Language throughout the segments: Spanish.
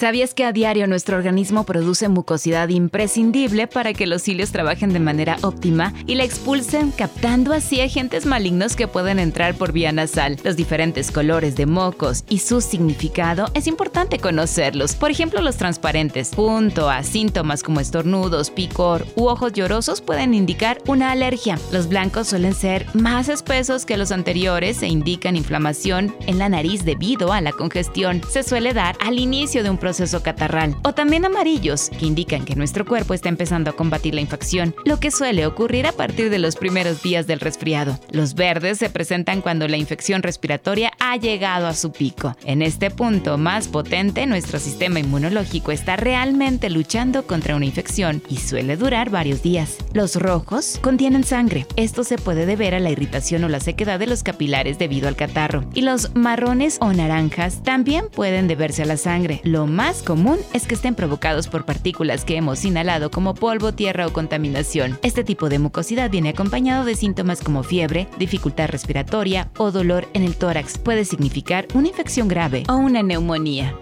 ¿Sabías que a diario nuestro organismo produce mucosidad imprescindible para que los cilios trabajen de manera óptima y la expulsen, captando así agentes malignos que pueden entrar por vía nasal? Los diferentes colores de mocos y su significado es importante conocerlos. Por ejemplo, los transparentes, junto a síntomas como estornudos, picor u ojos llorosos, pueden indicar una alergia. Los blancos suelen ser más espesos que los anteriores e indican inflamación en la nariz debido a la congestión. Se suele dar al inicio de un proceso proceso catarral, o también amarillos, que indican que nuestro cuerpo está empezando a combatir la infección, lo que suele ocurrir a partir de los primeros días del resfriado. Los verdes se presentan cuando la infección respiratoria ha llegado a su pico. En este punto más potente, nuestro sistema inmunológico está realmente luchando contra una infección y suele durar varios días. Los rojos contienen sangre. Esto se puede deber a la irritación o la sequedad de los capilares debido al catarro. Y los marrones o naranjas también pueden deberse a la sangre. Lo más común es que estén provocados por partículas que hemos inhalado como polvo, tierra o contaminación. Este tipo de mucosidad viene acompañado de síntomas como fiebre, dificultad respiratoria o dolor en el tórax. Puede significar una infección grave o una neumonía.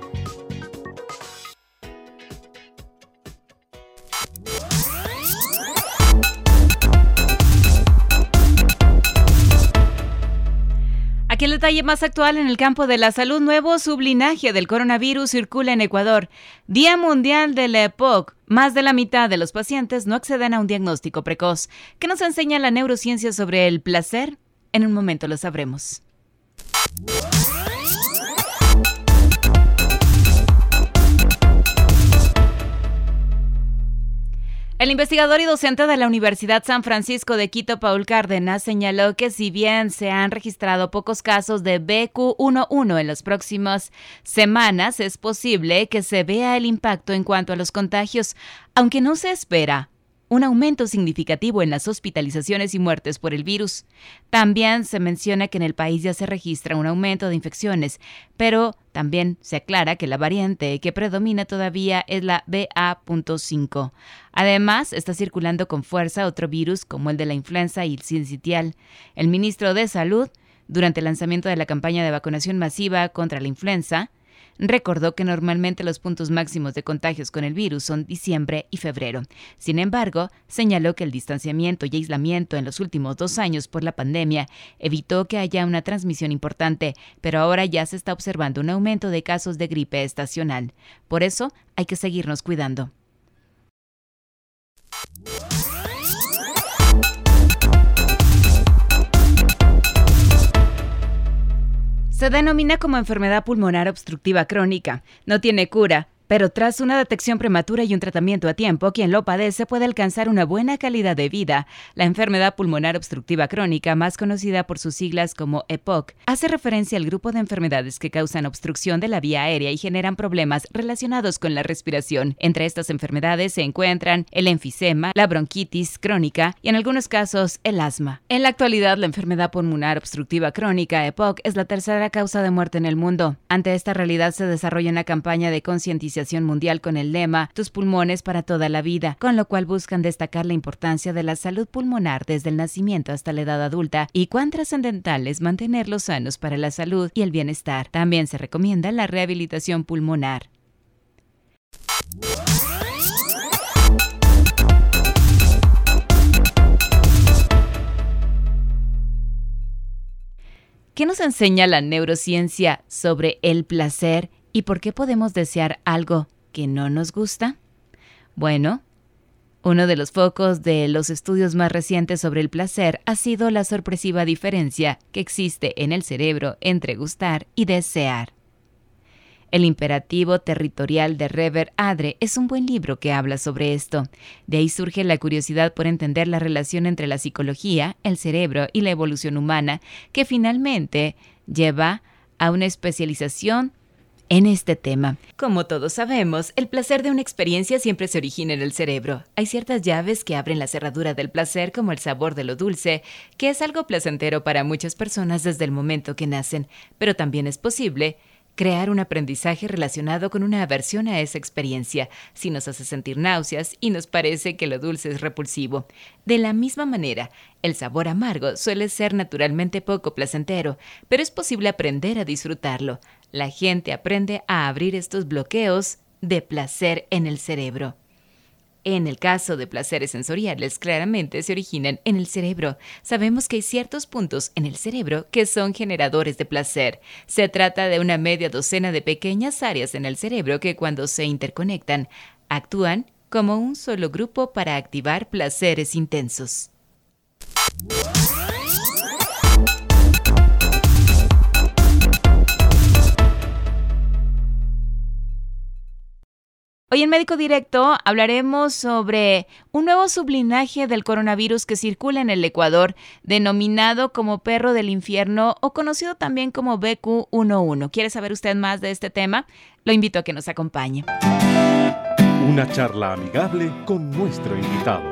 Aquí el detalle más actual en el campo de la salud. Nuevo sublinaje del coronavirus circula en Ecuador. Día Mundial de la EPOC. Más de la mitad de los pacientes no acceden a un diagnóstico precoz. ¿Qué nos enseña la neurociencia sobre el placer? En un momento lo sabremos. El investigador y docente de la Universidad San Francisco de Quito, Paul Cárdenas, señaló que si bien se han registrado pocos casos de BQ11 en las próximas semanas, es posible que se vea el impacto en cuanto a los contagios, aunque no se espera un aumento significativo en las hospitalizaciones y muertes por el virus. También se menciona que en el país ya se registra un aumento de infecciones, pero también se aclara que la variante que predomina todavía es la BA.5. Además, está circulando con fuerza otro virus como el de la influenza y el sincitial. El ministro de Salud, durante el lanzamiento de la campaña de vacunación masiva contra la influenza, recordó que normalmente los puntos máximos de contagios con el virus son diciembre y febrero. Sin embargo, señaló que el distanciamiento y aislamiento en los últimos dos años por la pandemia evitó que haya una transmisión importante, pero ahora ya se está observando un aumento de casos de gripe estacional. Por eso, hay que seguirnos cuidando. Se denomina como enfermedad pulmonar obstructiva crónica. No tiene cura, pero tras una detección prematura y un tratamiento a tiempo, quien lo padece puede alcanzar una buena calidad de vida. La enfermedad pulmonar obstructiva crónica, más conocida por sus siglas como EPOC, hace referencia al grupo de enfermedades que causan obstrucción de la vía aérea y generan problemas relacionados con la respiración. Entre estas enfermedades se encuentran el enfisema, la bronquitis crónica y en algunos casos el asma. En la actualidad, la enfermedad pulmonar obstructiva crónica EPOC es la tercera causa de muerte en el mundo. Ante esta realidad se desarrolla una campaña de concientización Mundial con el lema Tus pulmones para toda la vida, con lo cual buscan destacar la importancia de la salud pulmonar desde el nacimiento hasta la edad adulta y cuán trascendental es mantenerlos sanos para la salud y el bienestar. También se recomienda la rehabilitación pulmonar. ¿Qué nos enseña la neurociencia sobre el placer ¿Y por qué podemos desear algo que no nos gusta? Bueno, uno de los focos de los estudios más recientes sobre el placer ha sido la sorpresiva diferencia que existe en el cerebro entre gustar y desear. El imperativo territorial de Rever Adre es un buen libro que habla sobre esto. De ahí surge la curiosidad por entender la relación entre la psicología, el cerebro y la evolución humana, que finalmente lleva a una especialización en este tema. Como todos sabemos, el placer de una experiencia siempre se origina en el cerebro. Hay ciertas llaves que abren la cerradura del placer, como el sabor de lo dulce, que es algo placentero para muchas personas desde el momento que nacen, pero también es posible crear un aprendizaje relacionado con una aversión a esa experiencia, si nos hace sentir náuseas y nos parece que lo dulce es repulsivo. De la misma manera, el sabor amargo suele ser naturalmente poco placentero, pero es posible aprender a disfrutarlo. La gente aprende a abrir estos bloqueos de placer en el cerebro. En el caso de placeres sensoriales, claramente se originan en el cerebro. Sabemos que hay ciertos puntos en el cerebro que son generadores de placer. Se trata de una media docena de pequeñas áreas en el cerebro que cuando se interconectan, actúan como un solo grupo para activar placeres intensos. Hoy en Médico Directo hablaremos sobre un nuevo sublinaje del coronavirus que circula en el Ecuador, denominado como perro del infierno o conocido también como BQ11. ¿Quiere saber usted más de este tema? Lo invito a que nos acompañe. Una charla amigable con nuestro invitado.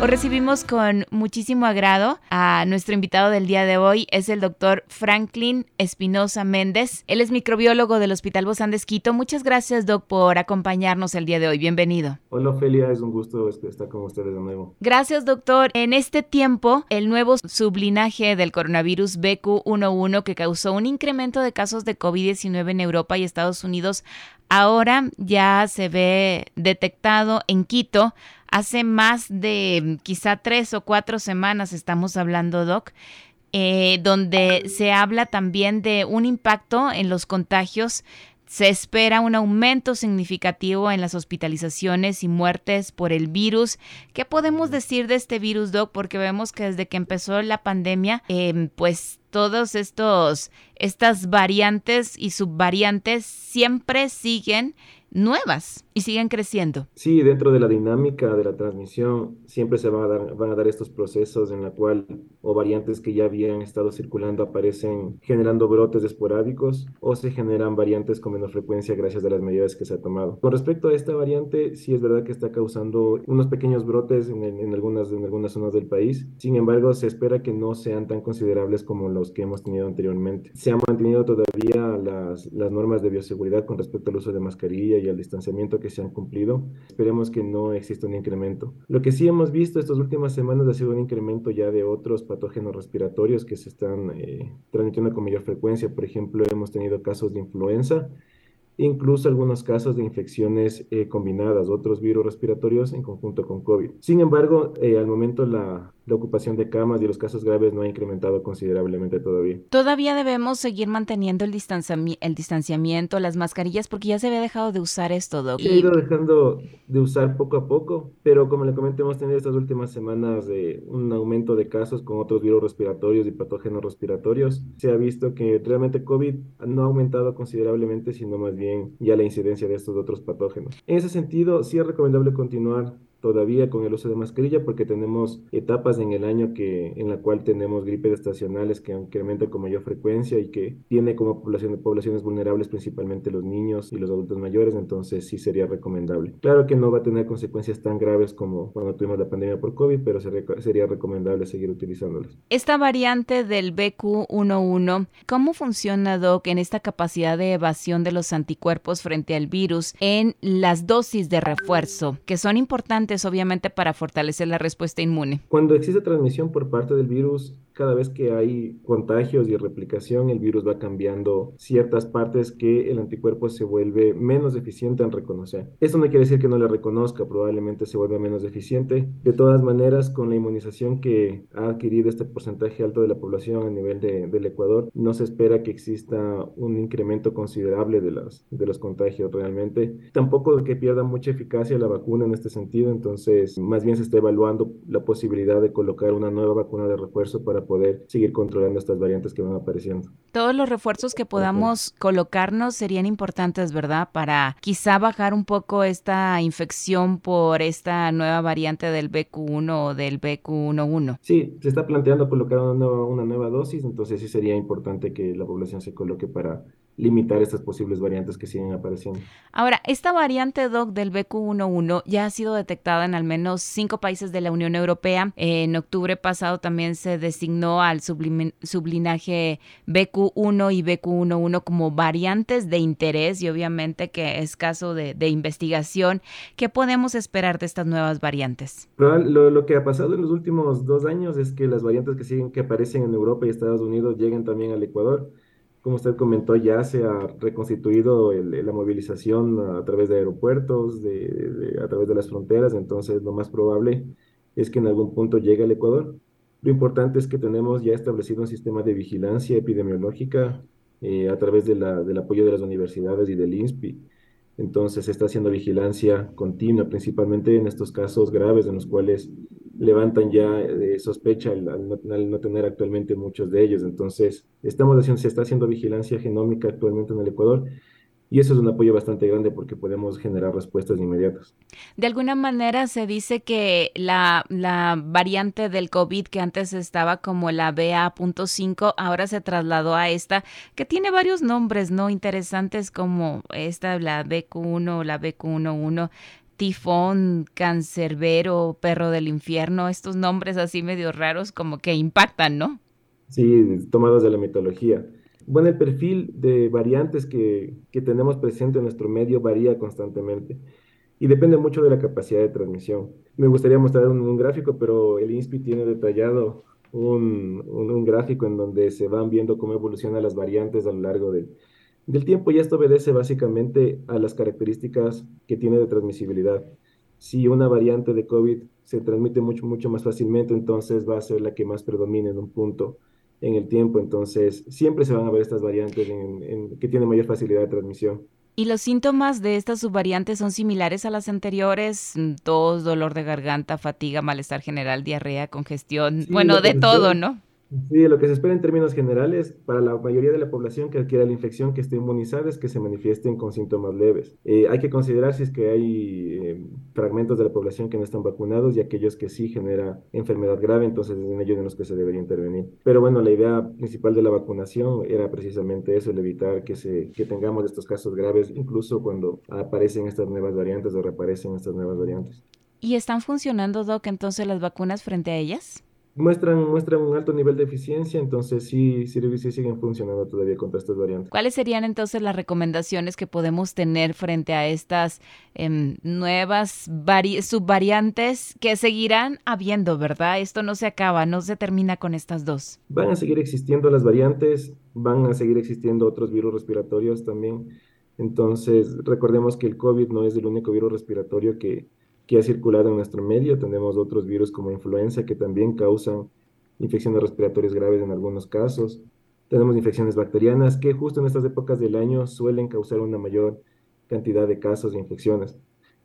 Hoy recibimos con muchísimo agrado a nuestro invitado del día de hoy, es el doctor Franklin Espinosa Méndez. Él es microbiólogo del Hospital Bozán de Esquito. Muchas gracias, doc, por acompañarnos el día de hoy. Bienvenido. Hola, Ofelia, es un gusto estar con ustedes de nuevo. Gracias, doctor. En este tiempo, el nuevo sublinaje del coronavirus BQ11 que causó un incremento de casos de COVID-19 en Europa y Estados Unidos ahora ya se ve detectado en Quito hace más de mm, quizá tres o cuatro semanas estamos hablando, Doc, eh, donde se habla también de un impacto en los contagios. Se espera un aumento significativo en las hospitalizaciones y muertes por el virus. ¿Qué podemos decir de este virus, Doc? Porque vemos que desde que empezó la pandemia, em, pues todos estos, estas variantes y subvariantes siempre siguen nuevas y siguen creciendo. Sí, dentro de la dinámica de la transmisión siempre se van a dar, van a dar estos procesos en la cual o variantes que ya habían estado circulando aparecen generando brotes esporádicos o se generan variantes con menor frecuencia gracias a las medidas que se ha tomado. Con respecto a esta variante, sí es verdad que está causando unos pequeños brotes en, en algunas, en algunas zonas del país. Sin embargo, se espera que no sean tan considerables como los que hemos tenido anteriormente. Se han mantenido todavía las, las normas de bioseguridad con respecto al uso de mascarilla y al distanciamiento que se han cumplido. Esperemos que no exista un incremento. Lo que sí hemos visto estas últimas semanas ha sido un incremento ya de otros patógenos respiratorios que se están eh, transmitiendo con mayor frecuencia. Por ejemplo, hemos tenido casos de influenza incluso algunos casos de infecciones eh, combinadas, otros virus respiratorios en conjunto con COVID. Sin embargo, eh, al momento la, la ocupación de camas y los casos graves no ha incrementado considerablemente todavía. Todavía debemos seguir manteniendo el, el distanciamiento, las mascarillas, porque ya se había dejado de usar esto, Doc. Se ha ido dejando de usar poco a poco, pero como le comenté, hemos tenido estas últimas semanas de un aumento de casos con otros virus respiratorios y patógenos respiratorios. Se ha visto que realmente COVID no ha aumentado considerablemente, sino más bien ya la incidencia de estos otros patógenos. En ese sentido, sí es recomendable continuar todavía con el uso de mascarilla porque tenemos etapas en el año que en la cual tenemos gripes estacionales que incrementan con mayor frecuencia y que tiene como población, poblaciones vulnerables principalmente los niños y los adultos mayores, entonces sí sería recomendable. Claro que no va a tener consecuencias tan graves como cuando tuvimos la pandemia por COVID, pero sería recomendable seguir utilizándolas. Esta variante del BQ11, ¿cómo funciona, Doc, en esta capacidad de evasión de los anticuerpos frente al virus en las dosis de refuerzo, que son importantes obviamente, para fortalecer la respuesta inmune. Cuando existe transmisión por parte del virus, cada vez que hay contagios y replicación, el virus va cambiando ciertas partes que el anticuerpo se vuelve menos eficiente en reconocer. Esto no quiere decir que no la reconozca, probablemente se vuelva menos eficiente. De todas maneras, con la inmunización que ha adquirido este porcentaje alto de la población a nivel de, del Ecuador, no se espera que exista un incremento considerable de, las, de los contagios realmente. Tampoco que pierda mucha eficacia la vacuna en este sentido, entonces más bien se está evaluando la posibilidad de colocar una nueva vacuna de refuerzo para poder seguir controlando estas variantes que van apareciendo. Todos los refuerzos que podamos colocarnos serían importantes, ¿verdad? Para quizá bajar un poco esta infección por esta nueva variante del BQ1 o del BQ11. Sí, se está planteando colocar una nueva, una nueva dosis, entonces sí sería importante que la población se coloque para limitar estas posibles variantes que siguen apareciendo. Ahora, esta variante DOC del BQ11 ya ha sido detectada en al menos cinco países de la Unión Europea. En octubre pasado también se designó al sublinaje BQ1 y BQ11 como variantes de interés y obviamente que es caso de, investigación. ¿Qué podemos esperar de estas nuevas variantes? Lo, lo, que ha pasado en los últimos dos años es que las variantes que siguen que aparecen en Europa y Estados Unidos lleguen también al Ecuador como usted comentó, ya se ha reconstituido la movilización a, través de aeropuertos, de, a través de las fronteras, entonces lo más probable es que en algún punto llegue al Ecuador. Lo importante es que tenemos ya establecido un sistema de vigilancia epidemiológica eh, a través de la, del apoyo de las universidades y del INSPI. Entonces se está haciendo vigilancia continua, principalmente en estos casos graves en los cuales levantan ya eh, sospecha al, no, tener actualmente muchos de ellos. Entonces, estamos haciendo, se está haciendo vigilancia genómica actualmente en el Ecuador y eso es un apoyo bastante grande porque podemos generar respuestas inmediatas. De alguna manera se dice que la, la variante del COVID que antes estaba como la BA.5 ahora se trasladó a esta que tiene varios nombres no interesantes como esta, la BQ1 o la BQ11 tifón, cancerbero, perro del infierno, estos nombres así medio raros como que impactan, ¿no? Sí, tomados de la mitología. Bueno, el perfil de variantes que, que tenemos presente en nuestro medio varía constantemente y depende mucho de la capacidad de transmisión. Me gustaría mostrar un, gráfico, pero el INSPI tiene detallado un, un, gráfico en donde se van viendo cómo evolucionan las variantes a lo largo del, del tiempo y esto obedece básicamente a las características que tiene de transmisibilidad. Si una variante de COVID se transmite mucho, mucho más fácilmente, entonces va a ser la que más predomine en un punto en el tiempo. Entonces, siempre se van a ver estas variantes en, que tienen mayor facilidad de transmisión. ¿Y los síntomas de estas subvariantes son similares a las anteriores? Tos, dolor de garganta, fatiga, malestar general, diarrea, congestión, bueno, de todo, ¿no? Sí, lo que se espera en términos generales para la mayoría de la población que adquiera la infección que esté inmunizada es que se manifiesten con síntomas leves. Eh, hay que considerar si es que hay eh, fragmentos de la población que no están vacunados y aquellos que sí genera enfermedad grave, entonces es en ellos en los que se debería intervenir. Pero bueno, la idea principal de la vacunación era precisamente eso, el evitar que, se, que tengamos estos casos graves, incluso cuando aparecen estas nuevas variantes o reaparecen estas nuevas variantes. ¿Y están funcionando, Doc, entonces las vacunas frente a ellas? Muestran, muestran un alto nivel de eficiencia, entonces sí, sí, sí, siguen funcionando todavía contra estas variantes. ¿Cuáles serían entonces las recomendaciones que podemos tener frente a estas em, nuevas subvariantes que seguirán habiendo, verdad? Esto no se acaba, no se termina con estas dos. Van a seguir existiendo las variantes, van a seguir existiendo otros virus respiratorios también. Entonces, recordemos que el COVID no es el único virus respiratorio que, que ha circulado en nuestro medio. Tenemos otros virus como influenza que también causan infecciones respiratorias graves en algunos casos. Tenemos infecciones bacterianas que justo en estas épocas del año suelen causar una mayor cantidad de casos de infecciones.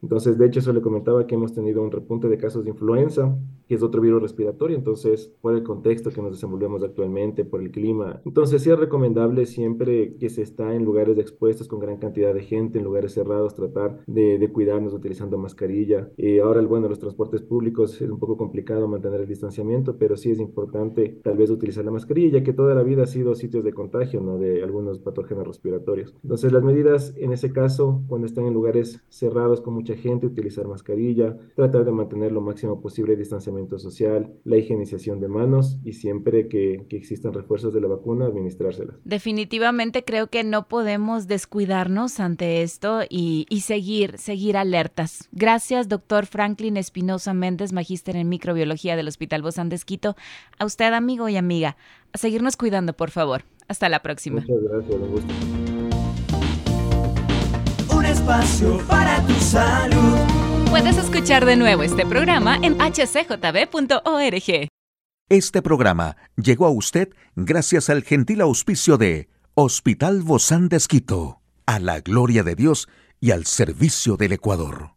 Entonces, de hecho, eso le comentaba que hemos tenido un repunte de casos de influenza, que es otro virus respiratorio, entonces, por el contexto que nos desenvolvemos actualmente, por el clima. Entonces, sí es recomendable siempre que se está en lugares expuestos con gran cantidad de gente, en lugares cerrados, tratar de, de cuidarnos utilizando mascarilla. Y ahora, bueno, los transportes públicos es un poco complicado mantener el distanciamiento, pero sí es importante tal vez utilizar la mascarilla, que toda la vida ha sido sitios de contagio, ¿no? De algunos patógenos respiratorios. Entonces, las medidas en ese caso, cuando están en lugares cerrados con mucha gente, utilizar mascarilla, tratar de mantener lo máximo posible el distanciamiento social, la higienización de manos y siempre que, existan refuerzos de la vacuna, administrárselas. Definitivamente creo que no podemos descuidarnos ante esto y, y seguir, seguir alertas. Gracias, doctor Franklin Espinosa Méndez, magíster en microbiología del Hospital Bozán de Esquito. A usted, amigo y amiga, a seguirnos cuidando, por favor. Hasta la próxima. Muchas gracias, un gusto espacio para tu salud. Puedes escuchar de nuevo este programa en hcjb.org. Este programa llegó a usted gracias al gentil auspicio de Hospital Bozán de Esquito, a la gloria de Dios y al servicio del Ecuador.